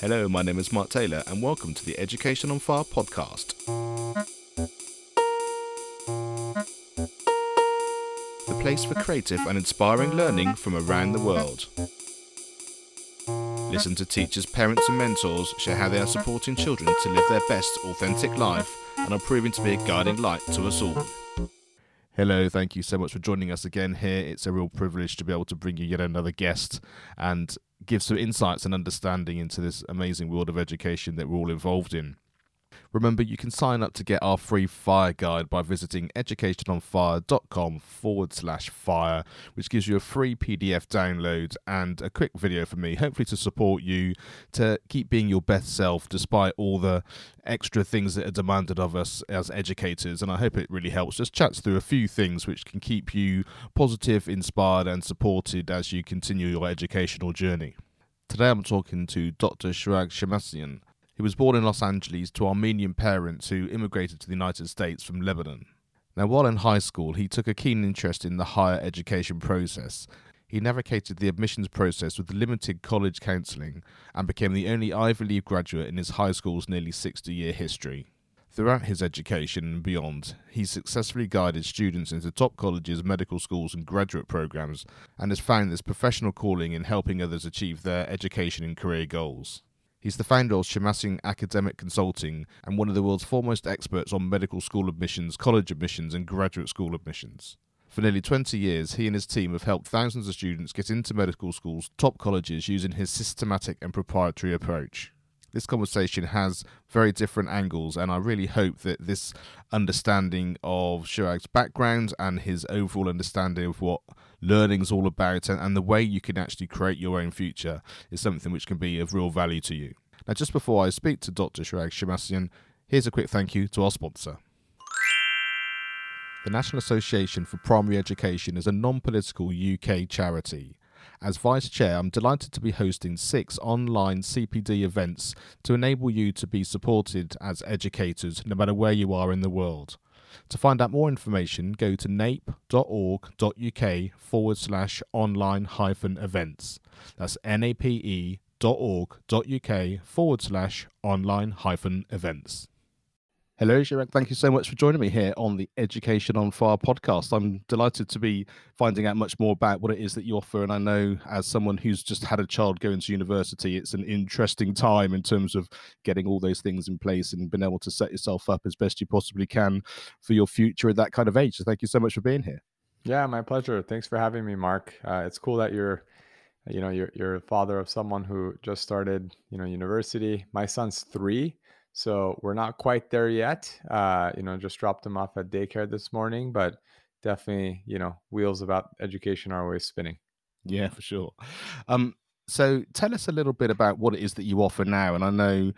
Hello, my name is Mark Taylor, and welcome to the Education on Fire podcast. The place for creative and inspiring learning from around the world. Listen to teachers, parents, and mentors share how they are supporting children to live their best, authentic life and are proving to be a guiding light to us all. Hello, thank you so much for joining us again here. It's a real privilege to be able to bring you yet another guest and give some insights and understanding into this amazing world of education that we're all involved in. Remember, you can sign up to get our free fire guide by visiting educationonfire.com forward slash fire, which gives you a free PDF download and a quick video from me, hopefully to support you to keep being your best self despite all the extra things that are demanded of us as educators. And I hope it really helps. Just chats through a few things which can keep you positive, inspired, and supported as you continue your educational journey. Today I'm talking to Dr. Chirag Shemmassian. He was born in Los Angeles to Armenian parents who immigrated to the United States from Lebanon. Now, while in high school, he took a keen interest in the higher education process. He navigated the admissions process with limited college counselling and became the only Ivy League graduate in his high school's nearly 60 year history. Throughout his education and beyond, he successfully guided students into top colleges, medical schools, and graduate programs, and has found this professional calling in helping others achieve their education and career goals. He's the founder of Shemmassian Academic Consulting and one of the world's foremost experts on medical school admissions, college admissions, and graduate school admissions. For nearly 20 years, he and his team have helped thousands of students get into medical schools, top colleges, using his systematic and proprietary approach. This conversation has very different angles, and I really hope that this understanding of Chirag's background and his overall understanding of what learning's all about and, and the way you can actually create your own future is something which can be of real value to you. Now, just before I speak to Dr. Chirag Shemmassian, here's a quick thank you to our sponsor. The National Association for Primary Education is a non political UK charity. As Vice Chair, I'm delighted to be hosting six online CPD events to enable you to be supported as educators no matter where you are in the world. To find out more information, go to nape.org.uk forward slash online hyphen events. That's nape.org.uk forward slash online hyphen events. Hello, Chirag. Thank you so much for joining me here on the Education on Fire podcast. I'm delighted to be finding out much more about what it is that you offer. And I know, as someone who's just had a child going to university, it's an interesting time in terms of getting all those things in place and being able to set yourself up as best you possibly can for your future at that kind of age. So, thank you so much for being here. Yeah, my pleasure. Thanks for having me, Mark. Uh, it's cool that you're you know you're, you're father of someone who just started you know university my son's three so we're not quite there yet. Uh, you know, just dropped him off at daycare this morning, but definitely, you know, wheels about education are always spinning. Yeah, for sure. Um, so tell us a little bit about what it is that you offer now. And I know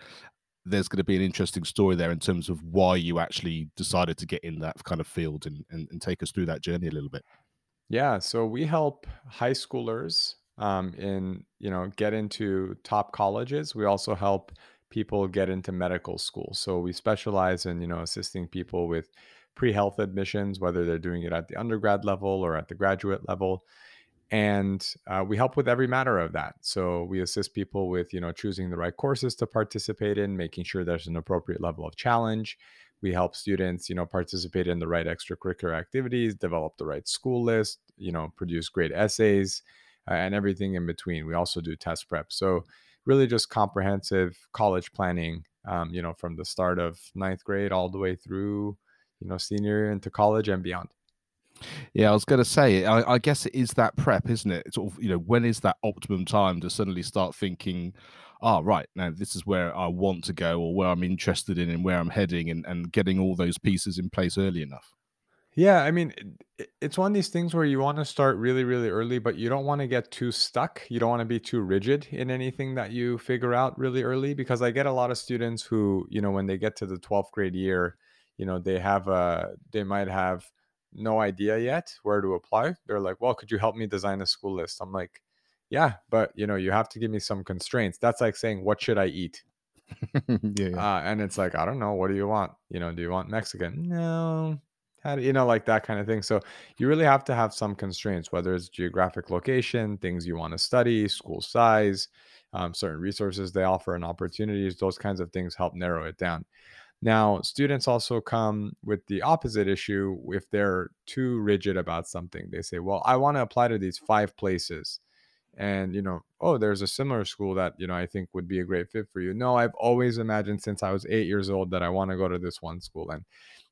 there's going to be an interesting story there in terms of why you actually decided to get in that kind of field and, and, and take us through that journey a little bit. Yeah, so we help high schoolers um, in you know get into top colleges. We also help people get into medical school. So we specialize in, you know, assisting people with pre-health admissions, whether they're doing it at the undergrad level or at the graduate level. And uh, we help with every matter of that. So we assist people with, you know, choosing the right courses to participate in, making sure there's an appropriate level of challenge. We help students, you know, participate in the right extracurricular activities, develop the right school list, you know, produce great essays, uh, and everything in between. We also do test prep. So really just comprehensive college planning um, you know from the start of ninth grade all the way through you know senior into college and beyond yeah, I was going to say, I, I, guess it is that prep, isn't it? It's sort of, you know, when is that optimum time to suddenly start thinking, oh, right, now this is where I want to go or where I'm interested in and where I'm heading and, and getting all those pieces in place early enough? Yeah, I mean, it, it's one of these things where you want to start really, really early, but you don't want to get too stuck. You don't want to be too rigid in anything that you figure out really early because I get a lot of students who, you know, when they get to the 12th grade year, you know, they have a, they might have no idea yet where to apply. They're like, well, could you help me design a school list? I'm like, yeah, but you know, you have to give me some constraints. That's like saying, what should I eat? yeah. yeah. Uh, and it's like, I don't know. What do you want? You know, do you want Mexican? No, How do you know, like that kind of thing. So you really have to have some constraints, whether it's geographic location, things you want to study, school size, um, certain resources they offer and opportunities. Those kinds of things help narrow it down. Now, students also come with the opposite issue if they're too rigid about something. They say, "Well, I want to apply to these five places." And, you know, "Oh, there's a similar school that, you know, I think would be a great fit for you." No, I've always imagined since I was 8 years old that I want to go to this one school. And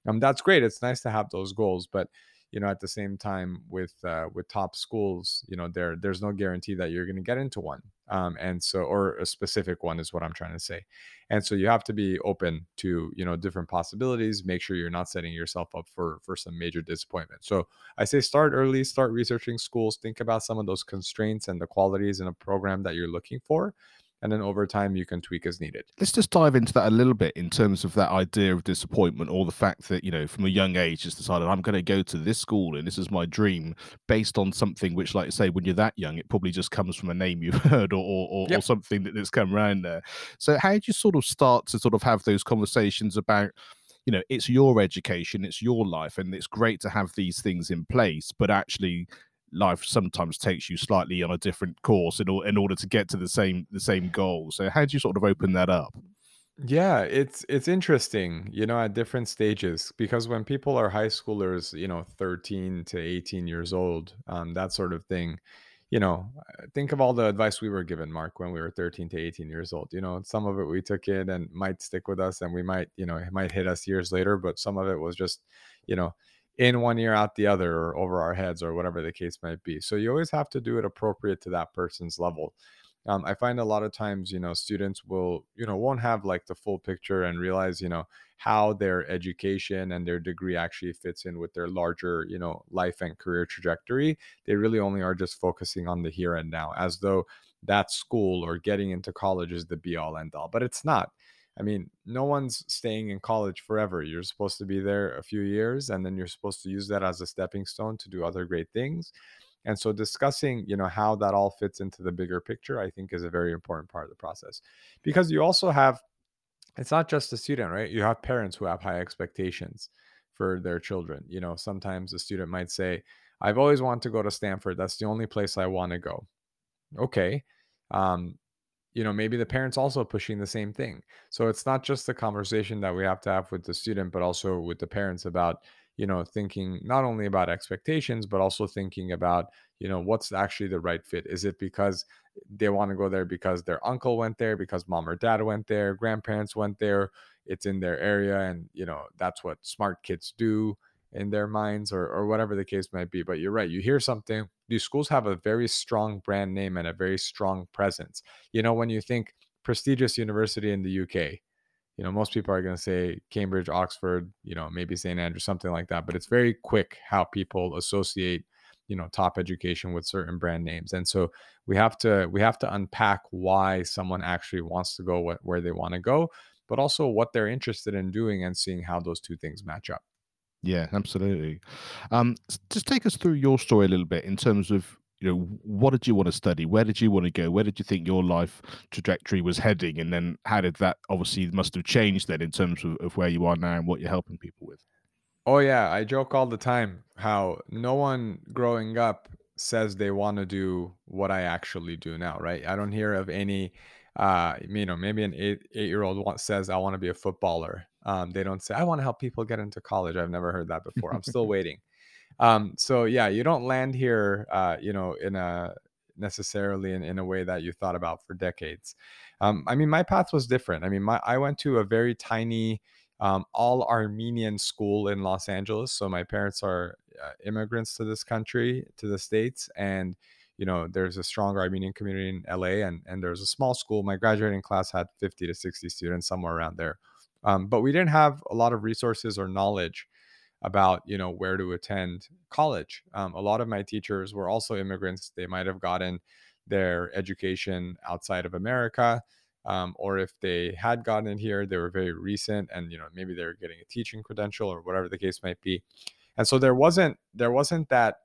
um, that's great. It's nice to have those goals, but you know, at the same time, with uh, with top schools, you know, there there's no guarantee that you're going to get into one, um, and so or a specific one is what I'm trying to say, and so you have to be open to you know different possibilities. Make sure you're not setting yourself up for for some major disappointment. So I say start early, start researching schools, think about some of those constraints and the qualities in a program that you're looking for, and then over time you can tweak as needed. Let's just dive into that a little bit in terms of that idea of disappointment or the fact that, you know, from a young age just decided I'm going to go to this school and this is my dream based on something which, like I say, when you're that young, it probably just comes from a name you've heard or, or, or, Yep. or something that, that's come around there. So how do you sort of start to sort of have those conversations about, you know, it's your education, it's your life, and it's great to have these things in place, but actually life sometimes takes you slightly on a different course in, in order to get to the same the same goal. So how do you sort of open that up? Yeah, it's it's interesting, you know, at different stages because when people are high schoolers, you know, 13 to 18 years old, um, that sort of thing, you know, think of all the advice we were given, Mark, when we were 13 to 18 years old. You know, some of it we took in and might stick with us and we might, you know, it might hit us years later, but some of it was just, you know, in one ear out the other or over our heads or whatever the case might be. So you always have to do it appropriate to that person's level. Um, i find a lot of times you know students will you know won't have like the full picture and realize you know how their education and their degree actually fits in with their larger you know life and career trajectory. They really only are just focusing on the here and now as though that school or getting into college is the be all end all. But it's not i mean no one's staying in college forever you're supposed to be there a few years and then you're supposed to use that as a stepping stone to do other great things and so discussing, you know, how that all fits into the bigger picture, I think is a very important part of the process. Because you also have it's not just the student, right? You have parents who have high expectations for their children. You know, sometimes a student might say, I've always wanted to go to Stanford. That's the only place I want to go. Okay. Um, you know, maybe the parents also pushing the same thing. So it's not just the conversation that we have to have with the student, but also with the parents about, you know, thinking not only about expectations, but also thinking about, you know, what's actually the right fit. Is it because they want to go there because their uncle went there, because mom or dad went there, grandparents went there, it's in their area, and you know, that's what smart kids do in their minds or or whatever the case might be. But you're right. You hear something, these schools have a very strong brand name and a very strong presence you know, when you think prestigious university in the UK, you know, most people are going to say Cambridge, Oxford, you know, maybe St. Andrews, something like that. But it's very quick how people associate, you know, top education with certain brand names. And so we have to we have to unpack why someone actually wants to go wh- where they want to go, but also what they're interested in doing and seeing how those two things match up. Yeah, absolutely. Um, just take us through your story a little bit in terms of, you know, what did you want to study? Where did you want to go? Where did you think your life trajectory was heading? And then how did that obviously must have changed then in terms of, of where you are now and what you're helping people with? Oh yeah, I joke all the time how no one growing up says they want to do what I actually do now, right? I don't hear of any uh you know, maybe an 8 8-year-old wa- says I want to be a footballer. Um they don't say I want to help people get into college. I've never heard that before. I'm still waiting. Um so yeah, you don't land here uh you know in a necessarily in, in a way that you thought about for decades. Um I mean my path was different. I mean my I went to a very tiny um, all Armenian school in Los Angeles. So my parents are uh, immigrants to this country, to the states, and you know there's a strong Armenian community in LA, and and there's a small school. My graduating class had 50 to 60 students, somewhere around there. Um, but we didn't have a lot of resources or knowledge about you know where to attend college. Um, a lot of my teachers were also immigrants. They might have gotten their education outside of America um, or if they had gotten it here, they were very recent, and you know maybe they were getting a teaching credential or whatever the case might be. And so there wasn't there wasn't that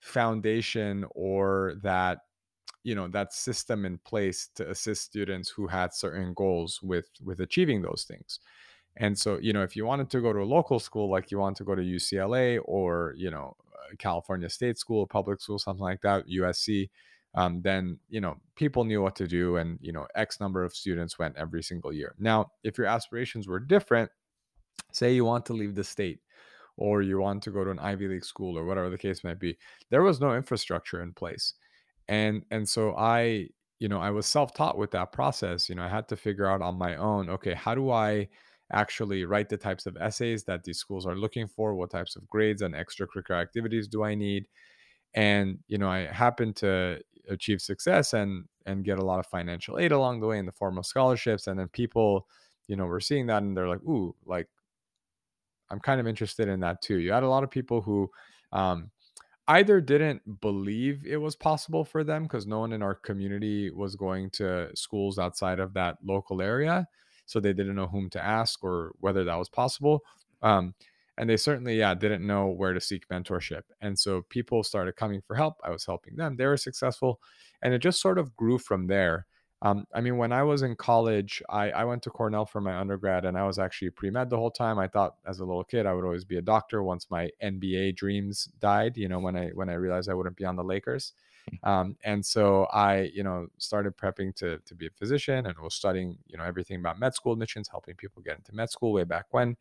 foundation or that you know that system in place to assist students who had certain goals with with achieving those things. And so, you know, if you wanted to go to a local school, like you want to go to UCLA or, you know, California State School, public school, something like that, USC, um, then, you know, people knew what to do and, you know, X number of students went every single year. Now, if your aspirations were different, say you want to leave the state or you want to go to an Ivy League school or whatever the case might be, there was no infrastructure in place. And and so I, you know, I was self-taught with that process. You know, I had to figure out on my own, okay, how do I actually write the types of essays that these schools are looking for? What types of grades and extracurricular activities do I need? And, you know, I happened to achieve success and and get a lot of financial aid along the way in the form of scholarships. And then people, you know, were seeing that and they're like, ooh, like I'm kind of interested in that too. You had a lot of people who um, either didn't believe it was possible for them because no one in our community was going to schools outside of that local area. So they didn't know whom to ask or whether that was possible. Um, and they certainly, yeah, didn't know where to seek mentorship. And so people started coming for help. I was helping them. They were successful. And it just sort of grew from there. Um, I mean, when I was in college, I, I went to Cornell for my undergrad and I was actually pre med the whole time. I thought as a little kid I would always be a doctor once my NBA dreams died, you know, when I when I realized I wouldn't be on the Lakers. Um, and so I, you know, started prepping to to be a physician and was studying, you know, everything about med school admissions, helping people get into med school way back when.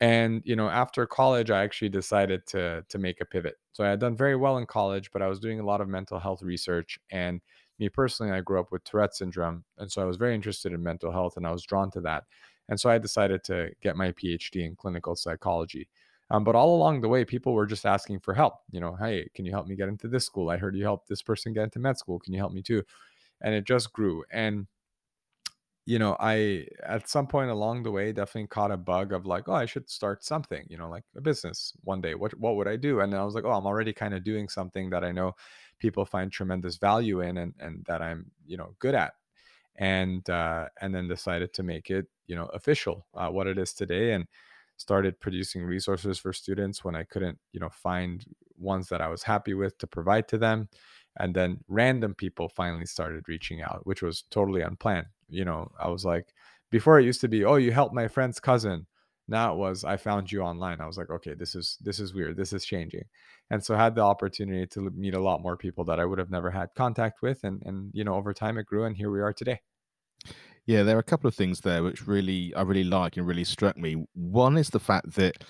And you know, after college, I actually decided to to make a pivot. So I had done very well in college, but I was doing a lot of mental health research and me personally, I grew up with Tourette syndrome. And so I was very interested in mental health and I was drawn to that. And so I decided to get my PhD in clinical psychology. Um, but all along the way, people were just asking for help. You know, hey, can you help me get into this school? I heard you helped this person get into med school. Can you help me too? And it just grew. And you know, I at some point along the way definitely caught a bug of like, oh, I should start something, you know, like a business one day. What what would I do? And I was like, oh, I'm already kind of doing something that I know people find tremendous value in and and that I'm, you know, good at. And uh and then decided to make it, you know, official, uh, what it is today and started producing resources for students when I couldn't, you know, find ones that I was happy with to provide to them. And then random people finally started reaching out which was totally unplanned. You know i was like before it used to be oh you helped my friend's cousin now it was i found you online. I was like okay this is this is weird. This is changing. And so I had the opportunity to meet a lot more people that i would have never had contact with and and you know over time it grew and here we are today. Yeah, there are a couple of things there which really I really like and really struck me. One is the fact that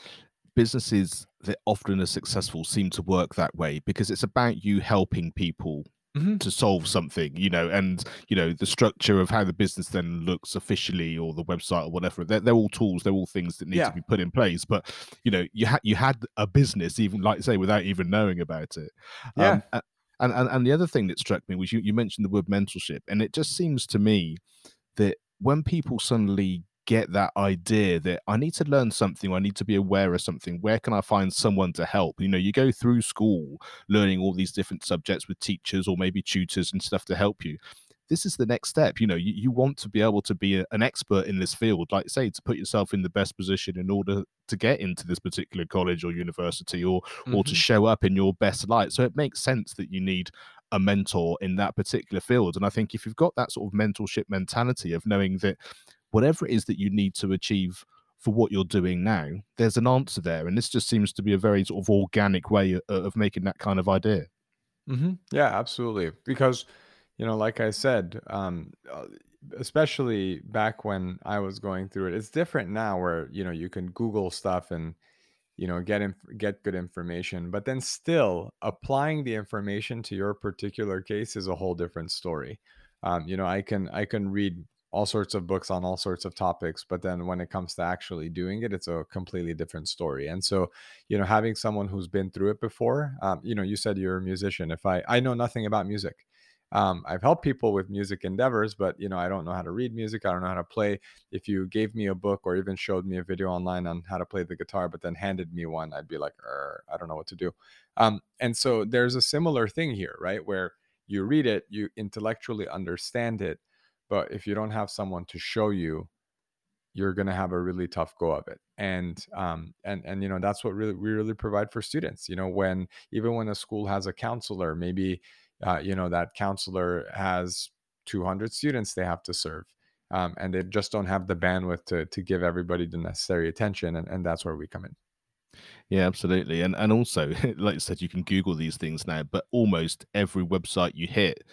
businesses that often are successful seem to work that way because it's about you helping people Mhm. to solve something, you know, and you know the structure of how the business then looks officially or the website or whatever. They're, they're all tools. They're all things that need yeah to be put in place. But you know, you had you had a business, even like say, without even knowing about it. yeah Um, and, and and the other thing that struck me was you you mentioned the word mentorship, and it just seems to me that when people suddenly get that idea that I need to learn something, I need to be aware of something, where can I find someone to help? You know, you go through school learning all these different subjects with teachers or maybe tutors and stuff to help you. This is the next step. You know, you, you want to be able to be a, an expert in this field, like say, to put yourself in the best position in order to get into this particular college or university or or to Mhm. show up in your best light. So it makes sense that you need a mentor in that particular field. And I think if you've got that sort of mentorship mentality of knowing that whatever it is that you need to achieve for what you're doing now, there's an answer there. And this just seems to be a very sort of organic way of making that kind of idea. Mhm. Yeah, absolutely. Because, you know, like I said, um, uh, especially back when I was going through it, it's different now where, you know, you can Google stuff and, you know, get inf- get good information, but then still applying the information to your particular case is a whole different story. Um, you know, I can I can read all sorts of books on all sorts of topics, but then when it comes to actually doing it, it's a completely different story. And so, you know, having someone who's been through it before, um, you know, you said you're a musician. If I I know nothing about music, um, I've helped people with music endeavors, but you know, I don't know how to read music. I don't know how to play. If you gave me a book or even showed me a video online on how to play the guitar, but then handed me one, I'd be like, "Er, I don't know what to do. Um, and so there's a similar thing here, right? Where you read it, you intellectually understand it, but if you don't have someone to show you, you're going to have a really tough go of it and um and and you know that's what really we really provide for students you know when even when a school has a counselor maybe uh, you know that counselor has 200 students they have to serve um, and they just don't have the bandwidth to to give everybody the necessary attention, and, and that's where we come in. Yeah, absolutely. And and also, like I said, you can Google these things now, but almost every website you hit,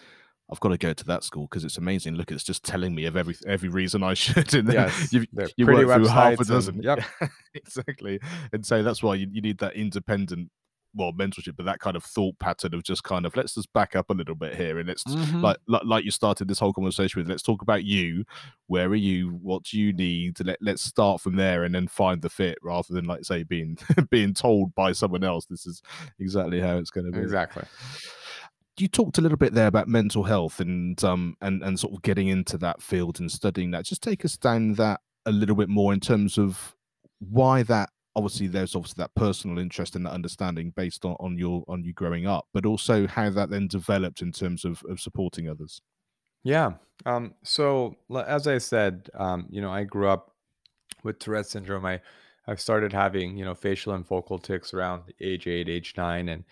I've got to go to that school because it's amazing. Look, it's just telling me of every every reason I should. And Yes, you you work through half a dozen. and yep, exactly. And so that's why you, you need that independent, well, mentorship, but that kind of thought pattern of just kind of let's just back up a little bit here and let's hmm like like, like you started this whole conversation with. Let's talk about you. Where are you? What do you need? Let let's start from there and then find the fit rather than like say being being told by someone else. This is exactly how it's going to be exactly. You talked a little bit there about mental health and um and and sort of getting into that field and studying that just take us down that a little bit more in terms of why that obviously there's obviously that personal interest and that understanding based on, on your on you growing up but also how that then developed in terms of of supporting others Yeah. Um, so as I said, um, you know, I grew up with Tourette syndrome. I I started having you know facial and focal tics around age eight, age nine, and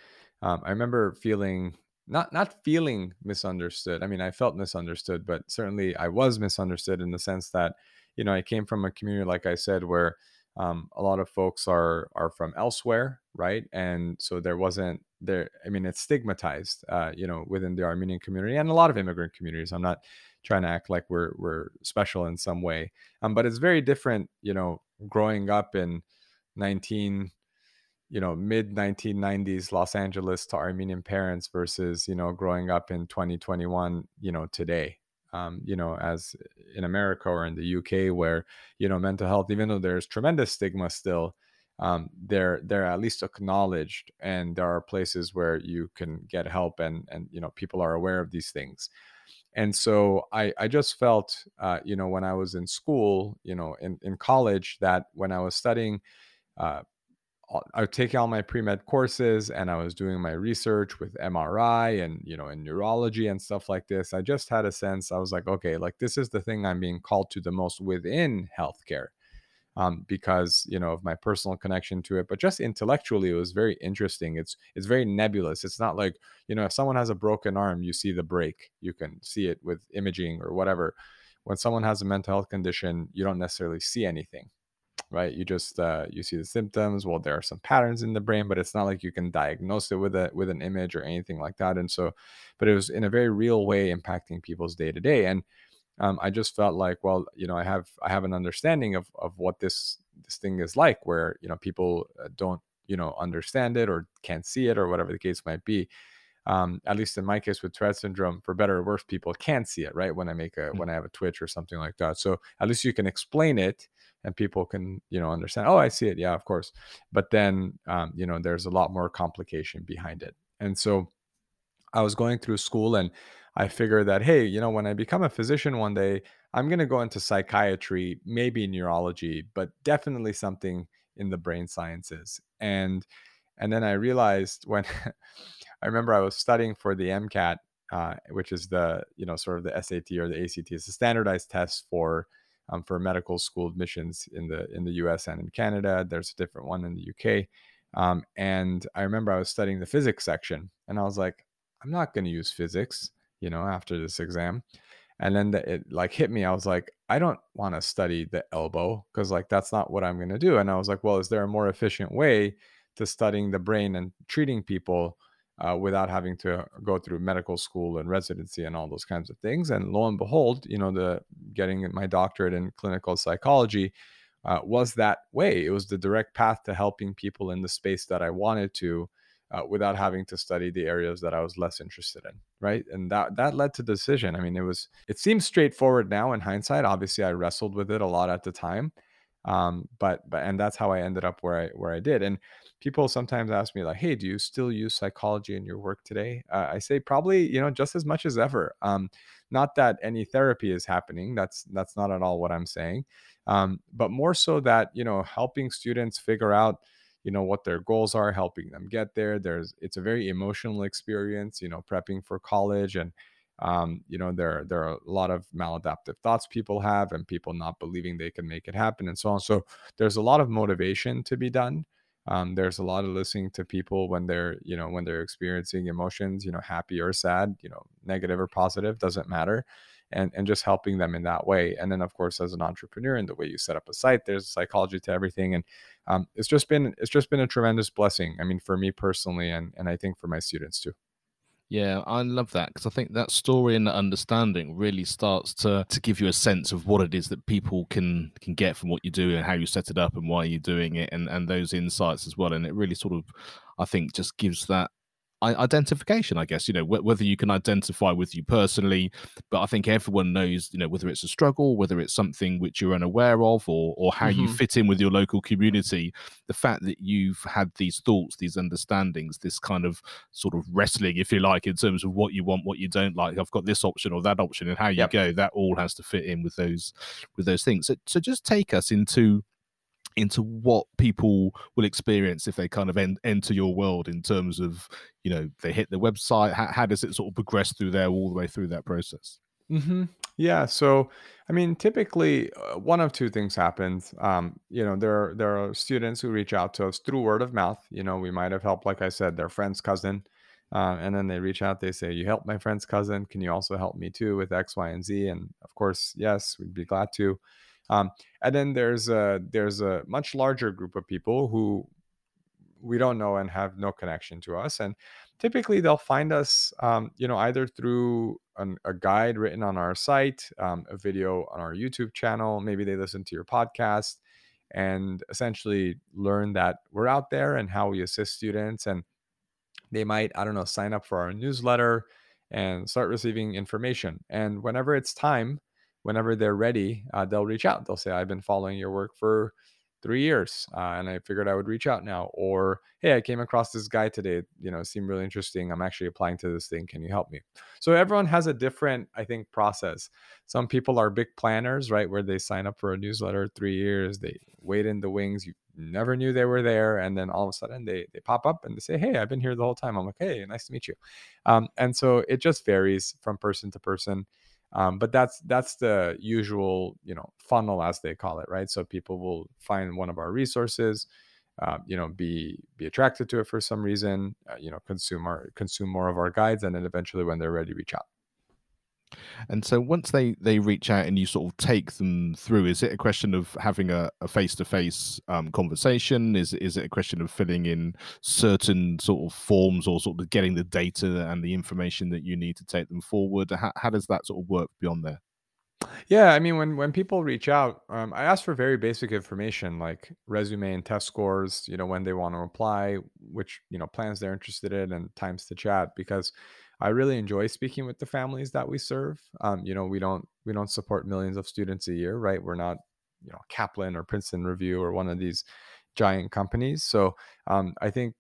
um, I remember feeling not not feeling misunderstood. I mean, I felt misunderstood, but certainly I was misunderstood in the sense that you know I came from a community, like I said, where um, a lot of folks are are from elsewhere, right? And so there wasn't there. I mean, it's stigmatized, uh, you know, within the Armenian community and a lot of immigrant communities. I'm not trying to act like we're we're special in some way um, but it's very different you know growing up in 19 you know mid 1990s los angeles to armenian parents versus you know growing up in 2021 you know today um, you know as in america or in the uk where you know mental health even though there's tremendous stigma still um, they're they're at least acknowledged and there are places where you can get help and and you know people are aware of these things. And so I, I just felt, uh, you know, when I was in school, you know, in, in college, that when I was studying, uh, I was taking all my pre med courses and I was doing my research with MRI and, you know, in neurology and stuff like this. I just had a sense, I was like, okay, like this is the thing I'm being called to the most within healthcare um, because you know of my personal connection to it. But just intellectually, it was very interesting. It's it's very nebulous. It's not like you know if someone has a broken arm, you see the break. You can see it with imaging or whatever. When someone has a mental health condition, you don't necessarily see anything, right? You just uh, you see the symptoms. Well, there are some patterns in the brain, but it's not like you can diagnose it with a with an image or anything like that. And so, but it was in a very real way impacting people's day to day. And um, I just felt like, well, you know, I have I have an understanding of of what this this thing is like, where you know people uh, don't you know understand it or can't see it or whatever the case might be. Um, at least in my case with Tourette syndrome, for better or worse, people can see it, right? When I make a Mm. when I have a twitch or something like that. So at least you can explain it and people can you know understand. Oh, I see it. Yeah, of course. But then um, you know there's a lot more complication behind it, and so I was going through school and I figured that, hey, you know, when I become a physician one day, I'm going to go into psychiatry, maybe neurology, but definitely something in the brain sciences. And and then I realized when I remember I was studying for the MCAT, uh, which is the you know sort of the SAT or the ACT. It's a standardized test for um, for medical school admissions in the in the U.S. and in Canada. There's a different one in the UK. Um, and I remember I was studying the physics section, and I was like, I'm not going to use physics, you know, after this exam. And then the, it like hit me. I was like, I don't want to study the elbow because like that's not what I'm going to do. And I was like, well, is there a more efficient way to studying the brain and treating people uh, without having to go through medical school and residency and all those kinds of things? And lo and behold, you know, the getting my doctorate in clinical psychology uh, was that way. It was the direct path to helping people in the space that I wanted to uh, without having to study the areas that I was less interested in. Right. And that that led to decision. I mean, it was it seems straightforward now in hindsight. Obviously, I wrestled with it a lot at the time. Um, but but and that's how I ended up where I where I did. And people sometimes ask me like, "Hey, do you still use psychology in your work today?" Uh, I say probably you know just as much as ever. Um, not that any therapy is happening. That's that's not at all what I'm saying. Um, but more so that you know helping students figure out you know what their goals are helping them get there there's it's a very emotional experience you know prepping for college and um, you know there there are a lot of maladaptive thoughts people have and people not believing they can make it happen and so on. So there's a lot of motivation to be done. Um, there's a lot of listening to people when they're you know when they're experiencing emotions you know happy or sad you know negative or positive doesn't matter and and just helping them in that way. And then of course as an entrepreneur in the way you set up a site there's psychology to everything and um, it's just been it's just been a tremendous blessing i mean for me personally and and i think for my students too Yeah, I love that because I think that story and that understanding really starts to to give you a sense of what it is that people can can get from what you do and how you set it up and why you're doing it and and those insights as well. And it really sort of, I think, just gives that identification, I guess, you know, wh- whether you can identify with you personally, but I think everyone knows, you know, whether it's a struggle, whether it's something which you're unaware of, or or how you hmm fit in with your local community. The fact that you've had these thoughts, these understandings, this kind of sort of wrestling, if you like, in terms of what you want, what you don't like. I've got this option or that option, and how you yep go. That all has to fit in with those with those things. So, so just take us into into what people will experience if they kind of en- enter your world in terms of you know they hit the website how, how does it sort of progress through there all the way through that process hmm Yeah. So, I mean, typically, uh, one of two things happens. Um, you know, there there are students who reach out to us through word of mouth. You know, we might have helped, like I said, their friend's cousin, uh, and then they reach out. They say, "You helped my friend's cousin. Can you also help me too with X, Y, and Z?" And of course, yes, we'd be glad to. Um, and then there's a there's a much larger group of people who we don't know and have no connection to us. And typically they'll find us, um, you know, either through an, a guide written on our site, um, a video on our YouTube channel. Maybe they listen to your podcast and essentially learn that we're out there and how we assist students. And they might, I don't know, sign up for our newsletter and start receiving information. And whenever it's time, whenever they're ready, uh, they'll reach out. They'll say, I've been following your work for three years uh, and I figured I would reach out now. Or, hey, I came across this guy today, you know, seemed really interesting. I'm actually applying to this thing. Can you help me? So everyone has a different, I think, process. Some people are big planners, right? Where they sign up for a newsletter three years, they wait in the wings. You never knew they were there. And then all of a sudden they, they pop up and they say, Hey, I've been here the whole time. I'm like, Hey, nice to meet you. Um, and so it just varies from person to person. Um, but that's that's the usual, you know, funnel as they call it, right? So people will find one of our resources, uh, you know, be be attracted to it for some reason, uh, you know, consume our consume more of our guides, and then eventually when they're ready, reach out. And so once they they reach out and you sort of take them through is it a question of having a, a face-to-face um, conversation is is it a question of filling in certain sort of forms or sort of getting the data and the information that you need to take them forward how, how does that sort of work beyond there Yeah, I mean, when when people reach out, um, I ask for very basic information like resume and test scores. You know, when they want to apply, which you know plans they're interested in, and times to chat. Because I really enjoy speaking with the families that we serve. Um, you know, we don't we don't support millions of students a year, right? We're not you know Kaplan or Princeton Review or one of these giant companies. So um, I think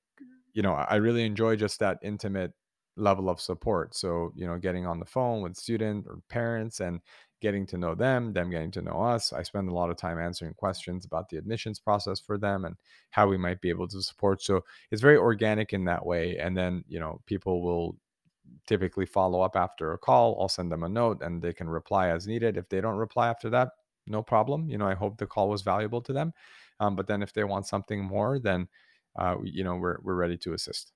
you know, I really enjoy just that intimate level of support. So, you know, getting on the phone with student or parents and getting to know them, them getting to know us. I spend a lot of time answering questions about the admissions process for them and how we might be able to support. So it's very organic in that way. And then, you know, people will typically follow up after a call. I'll send them a note and they can reply as needed. If they don't reply after that, no problem. You know, I hope the call was valuable to them. Um, but then if they want something more, then uh, you know, we're we're ready to assist.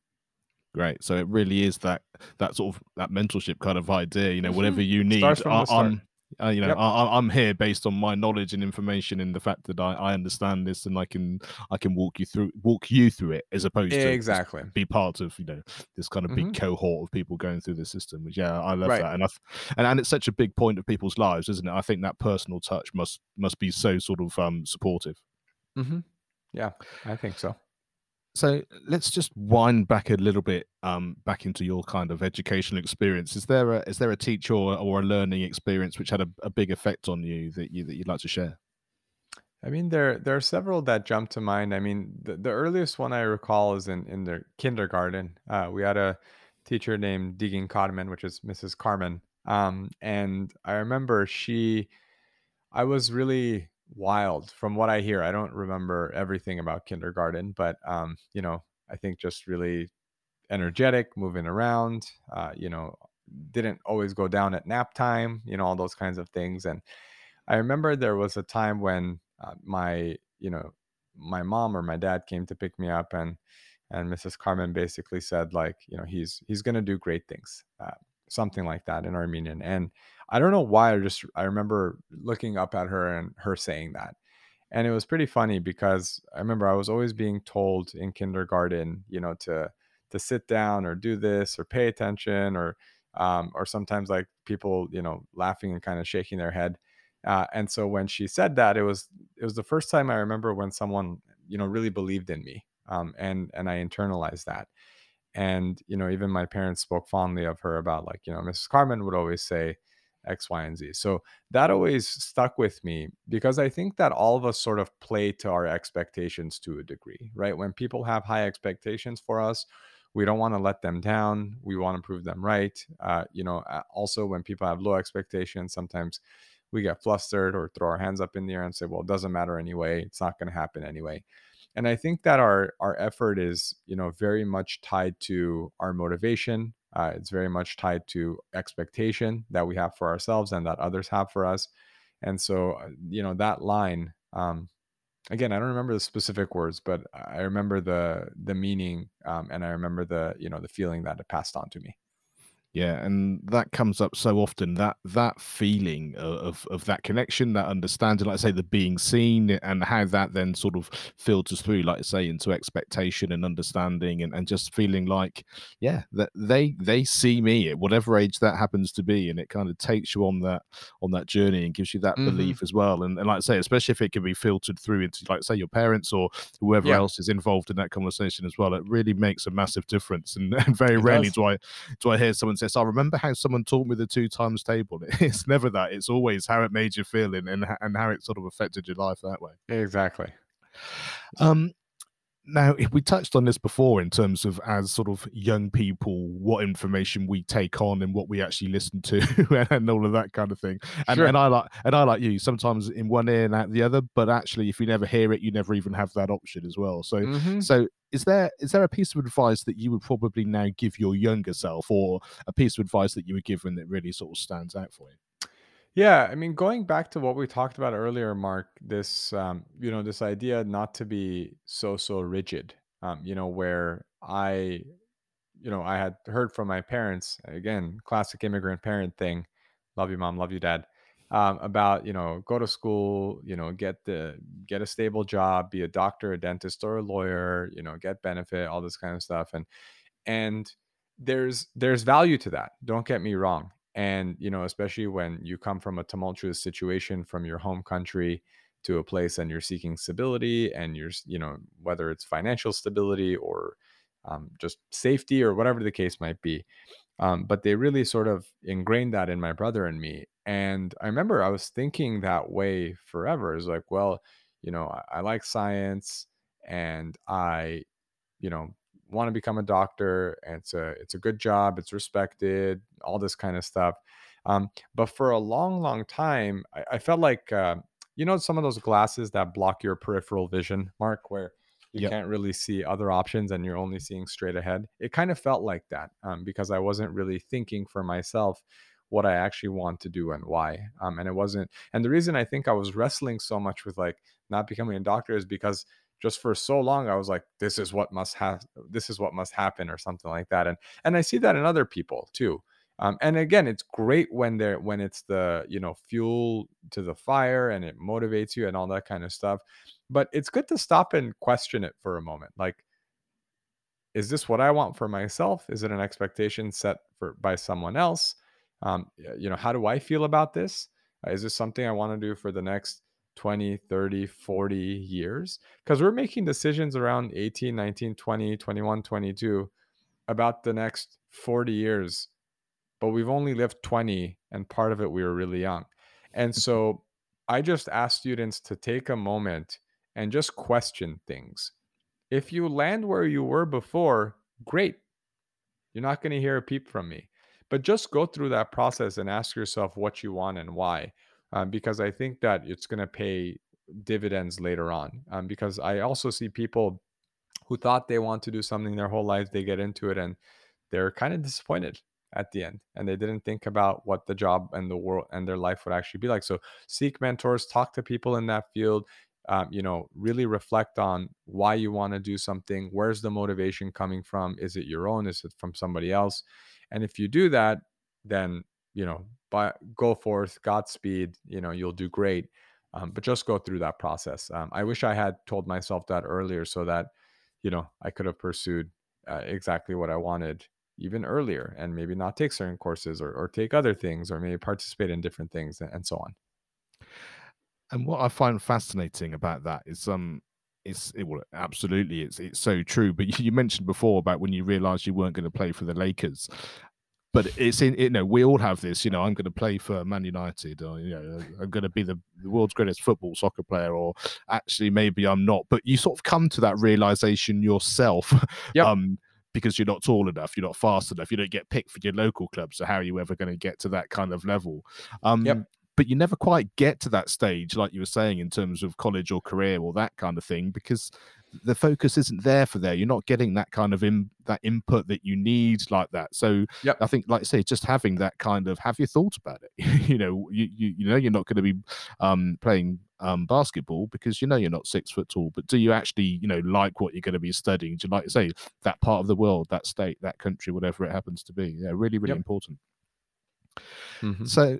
Great. So it really is that that sort of that mentorship kind of idea. You know, whatever Mhm. you need, I, the start. I'm. Uh, you know, Yep. I, I'm here based on my knowledge and information, and the fact that I, I understand this, and I can I can walk you through walk you through it, as opposed to Exactly. be part of you know this kind of big hmm cohort of people going through the system. Which yeah, I love Right. that, and I th- and and it's such a big point of people's lives, isn't it? I think that personal touch must must be so sort of um supportive. hmm Yeah, I think so. So let's just wind back a little bit, um, back into your kind of educational experience. Is there a is there a teacher or, a learning experience which had a, a big effect on you that you that you'd like to share? I mean, there there are several that jump to mind. I mean, the, the earliest one I recall is in in the kindergarten. Uh, we had a teacher named Deegan Codman, which is Mrs. Carmen. Um, and I remember she I was really wild from what I hear. I don't remember everything about kindergarten, but um, you know, I think just really energetic, moving around, uh, you know, didn't always go down at nap time, you know, all those kinds of things. And I remember there was a time when uh, my, you know, my mom or my dad came to pick me up and and Mrs. Carmen basically said like, you know, he's he's going to do great things. Uh, something like that in Armenian. And I don't know why. I just I remember looking up at her and her saying that. And it was pretty funny because I remember I was always being told in kindergarten, you know, to to sit down or do this or pay attention or um, or sometimes like people, you know, laughing and kind of shaking their head. Uh, and so when she said that, it was it was the first time I remember when someone, you know, really believed in me, um, and and I internalized that. And you know, even my parents spoke fondly of her about like, you know, Mrs. Carmen would always say, X, Y, and Z. So that always stuck with me because I think that all of us sort of play to our expectations to a degree, right? When people have high expectations for us, we don't want to let them down. We want to prove them right. Uh, you know, also when people have low expectations, sometimes we get flustered or throw our hands up in the air and say, well, it doesn't matter anyway. It's not going to happen anyway. And I think that our our effort is, you know, very much tied to our motivation, uh, it's very much tied to expectation that we have for ourselves and that others have for us. And so, uh, you know, that line, um, again, I don't remember the specific words, but I remember the the meaning, um, and I remember the you know the feeling that it passed on to me. Yeah, and that comes up so often that that feeling of of that connection, that understanding, like I say, the being seen, and how that then sort of filters through, like I say, into expectation and understanding, and, and just feeling like, yeah, that they they see me at whatever age that happens to be, and it kind of takes you on that on that journey and gives you that hmm belief as well. And, and like I say, especially if it can be filtered through into, like say, your parents or whoever Yeah, else is involved in that conversation as well, it really makes a massive difference. And, and very it rarely does. do I do I hear someone say, "So I remember how someone taught me the two times table." It's never that. It's always how it made you feel and and, and how it sort of affected your life that way. Exactly. Um, now, if we touched on this before in terms of as sort of young people, what information we take on and what we actually listen to, and, all of that kind of thing. And and I like and I like you sometimes in one ear and out the other, but actually, if you never hear it, you never even have that option as well. So, hmm so is there is there a piece of advice that you would probably now give your younger self, or a piece of advice that you were given that really sort of stands out for you? Yeah, I mean, going back to what we talked about earlier, Mark, this um, you know, this idea not to be so so rigid. Um, you know, where I you know, I had heard from my parents, again, classic immigrant parent thing. Love you, mom. Love you, dad. Um, about you know, go to school, you know, get the get a stable job, be a doctor, a dentist, or a lawyer, you know, get benefit, all this kind of stuff, and and there's there's value to that. Don't get me wrong. And you know, especially when you come from a tumultuous situation from your home country to a place and you're seeking stability, and you're you know whether it's financial stability or um, just safety or whatever the case might be. Um, but they really sort of ingrained that in my brother and me. And I remember I was thinking that way forever. It's like, well, you know, I, I like science and I, you know, want to become a doctor. And it's a it's a good job. It's respected. All this kind of stuff. Um, but for a long, long time, I, I felt like uh, you know some of those glasses that block your peripheral vision, Mark, where you Yep. can't really see other options and you're only seeing straight ahead. It kind of felt like that um, because I wasn't really thinking for myself what I actually want to do and why. Um, and it wasn't. And the reason I think I was wrestling so much with like not becoming a doctor is because just for so long I was like, this is what must have, this is what must happen, or something like that. And and I see that in other people too. Um, and again, it's great when they're when it's the you know fuel to the fire and it motivates you and all that kind of stuff. But it's good to stop and question it for a moment. Like, is this what I want for myself? Is it an expectation set for by someone else? Um, you know, how do I feel about this? Uh, is this something I want to do for the next 20, 30, 40 years? Because we're making decisions around 18, 19, 20, 21, 22 about the next 40 years, but we've only lived 20 and part of it we were really young. And so I just ask students to take a moment and just question things if you land where you were before, great. You're not going to hear a peep from me. But just go through that process and ask yourself what you want and why. Um, because I think that it's going to pay dividends later on. Um, because I also see people who thought they want to do something their whole life, they get into it and they're kind of disappointed at the end and they didn't think about what the job and the world and their life would actually be like so seek mentors talk to people in that field um, you know really reflect on why you want to do something where's the motivation coming from is it your own is it from somebody else and if you do that then you know by go forth, Godspeed. You know, you'll do great. Um, but just go through that process. Um, I wish I had told myself that earlier, so that you know I could have pursued uh, exactly what I wanted even earlier, and maybe not take certain courses or, or take other things, or maybe participate in different things, and, and so on. And what I find fascinating about that is um it's it, well absolutely it's it's so true but you mentioned before about when you realized you weren't going to play for the lakers but it's in you know we all have this you know i'm going to play for man united or you know i'm going to be the, the world's greatest football soccer player or actually maybe i'm not but you sort of come to that realization yourself Yep. um because you're not tall enough you're not fast enough you don't get picked for your local club so how are you ever going to get to that kind of level um Yep. but you never quite get to that stage like you were saying in terms of college or career or that kind of thing because the focus isn't there for there you're not getting that kind of in, that input that you need like that so Yep. i think like I say just having that kind of have you thought about it you know you, you you know you're not going to be um playing um basketball because you know you're not six foot tall but do you actually you know like what you're going to be studying do you like to say that part of the world that state that country whatever it happens to be yeah really really Yep. important Mhm. so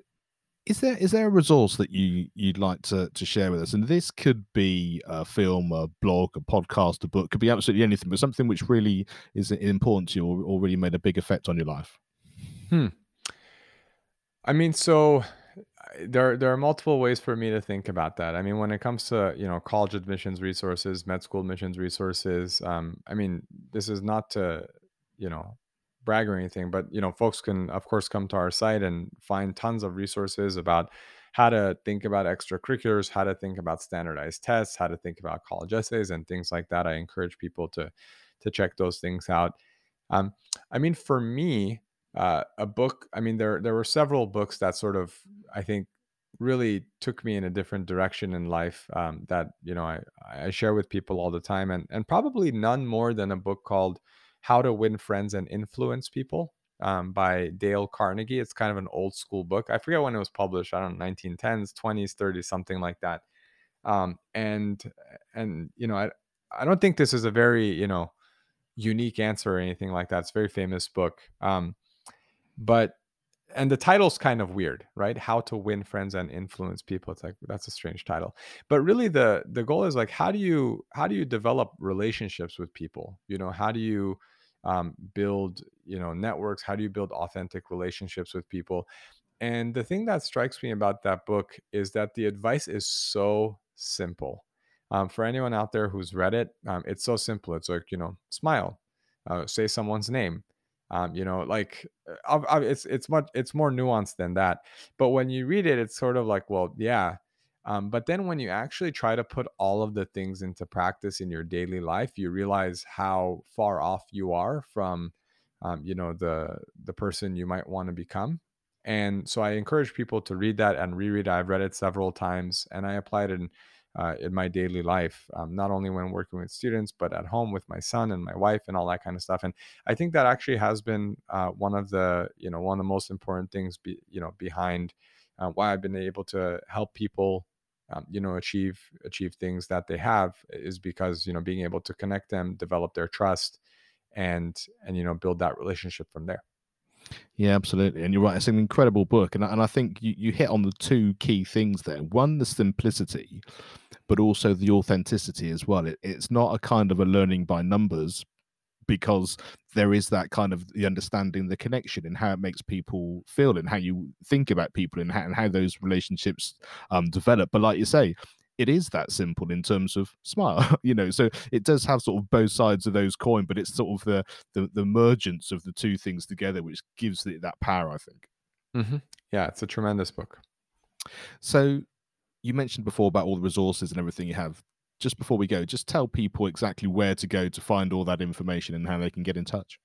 is there is there a resource that you you'd like to to share with us? And this could be a film, a blog, a podcast, a book, could be absolutely anything, but something which really is important to you or, or really made a big effect on your life. hmm I mean, so there there are multiple ways for me to think about that. I mean, when it comes to you know college admissions resources, med school admissions resources, um, I mean, this is not to you know brag or anything, but you know, folks can of course come to our site and find tons of resources about how to think about extracurriculars, how to think about standardized tests, how to think about college essays, and things like that. I encourage people to to check those things out. Um, I mean, for me, uh, a book. I mean, there there were several books that sort of I think really took me in a different direction in life um, that you know I, I share with people all the time, and and probably none more than a book called How to Win Friends and Influence People um, by Dale Carnegie. It's kind of an old school book. I forget when it was published. I don't know, 1910s, 20s, 30s, something like that. Um, and and you know I I don't think this is a very you know unique answer or anything like that. It's a very famous book. Um, but and the title's kind of weird, right? How to win friends and influence people. It's like that's a strange title. But really the the goal is like how do you how do you develop relationships with people? You know, how do you um, build you know networks? How do you build authentic relationships with people? And the thing that strikes me about that book is that the advice is so simple. Um, for anyone out there who's read it, um, it's so simple. It's like you know, smile, uh, say someone's name. Um, you know, like uh, ob- ob- it's it's much it's more nuanced than that. But when you read it, it's sort of like, well, yeah. Um, but then when you actually try to put all of the things into practice in your daily life, you realize how far off you are from, um, you know, the the person you might want to become and so I encourage people to read that and reread. I've read it several times, and I applied it in uh, in my daily life, um, not only when working with students, but at home with my son and my wife and all that kind of stuff. And I think that actually has been uh, one of the you know one of the most important things be, you know behind uh, why I've been able to help people. Um, you know, achieve achieve things that they have is because you know being able to connect them, develop their trust, and and you know build that relationship from there. Yeah, absolutely. And you're right. It's an incredible book. And, and I think you, you hit on the two key things there. One, the simplicity, but also the authenticity as well. It, it's not a kind of a learning by numbers because there is that kind of the understanding the connection and how it makes people feel and how you think about people and how, and how those relationships um, develop but like you say it is that simple in terms of smile you know so it does have sort of both sides of those coin but it's sort of the the, the mergence of the two things together which gives it that power i think hmm Yeah, it's a tremendous book. so you mentioned before about all the resources and everything you have just before we go just tell people exactly where to go to find all that information and how they can get in touch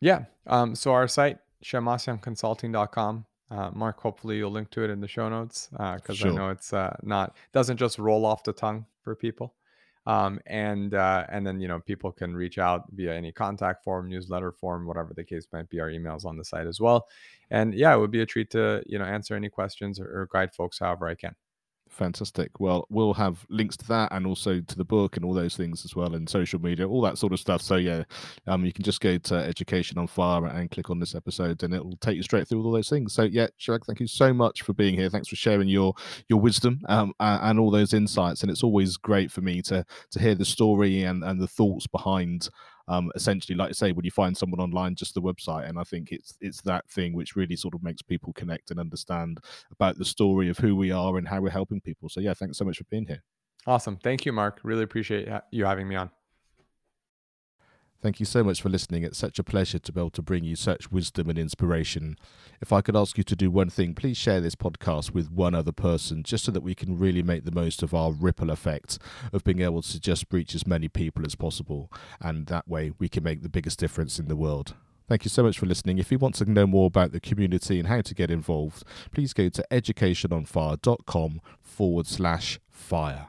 Yeah. Um, so our site, shemmassianconsulting.com. Uh, Mark, hopefully you'll link to it in the show notes because I Sure. know it's uh, not doesn't just roll off the tongue for people. Um, and uh, and then you know people can reach out via any contact form, newsletter form, whatever the case might be. Our emails on the site as well. And yeah, it would be a treat to you know answer any questions or, or guide folks however I can. Fantastic. Well, we'll have links to that and also to the book and all those things as well, and social media, all that sort of stuff. So yeah, um, you can just go to Education on Fire and click on this episode, and it will take you straight through all those things. So yeah, Shirag, thank you so much for being here. Thanks for sharing your your wisdom um, and, and all those insights. And it's always great for me to to hear the story and and the thoughts behind um, essentially, like I say, when you find someone online, just the website, and I think it's it's that thing which really sort of makes people connect and understand about the story of who we are and how we're helping people. So yeah, thanks so much for being here. Awesome, thank you, Mark. Really appreciate you having me on. Thank you so much for listening. It's such a pleasure to be able to bring you such wisdom and inspiration. If I could ask you to do one thing, please share this podcast with one other person just so that we can really make the most of our ripple effect of being able to just reach as many people as possible. And that way we can make the biggest difference in the world. Thank you so much for listening. If you want to know more about the community and how to get involved, please go to educationonfire.com forward slash fire.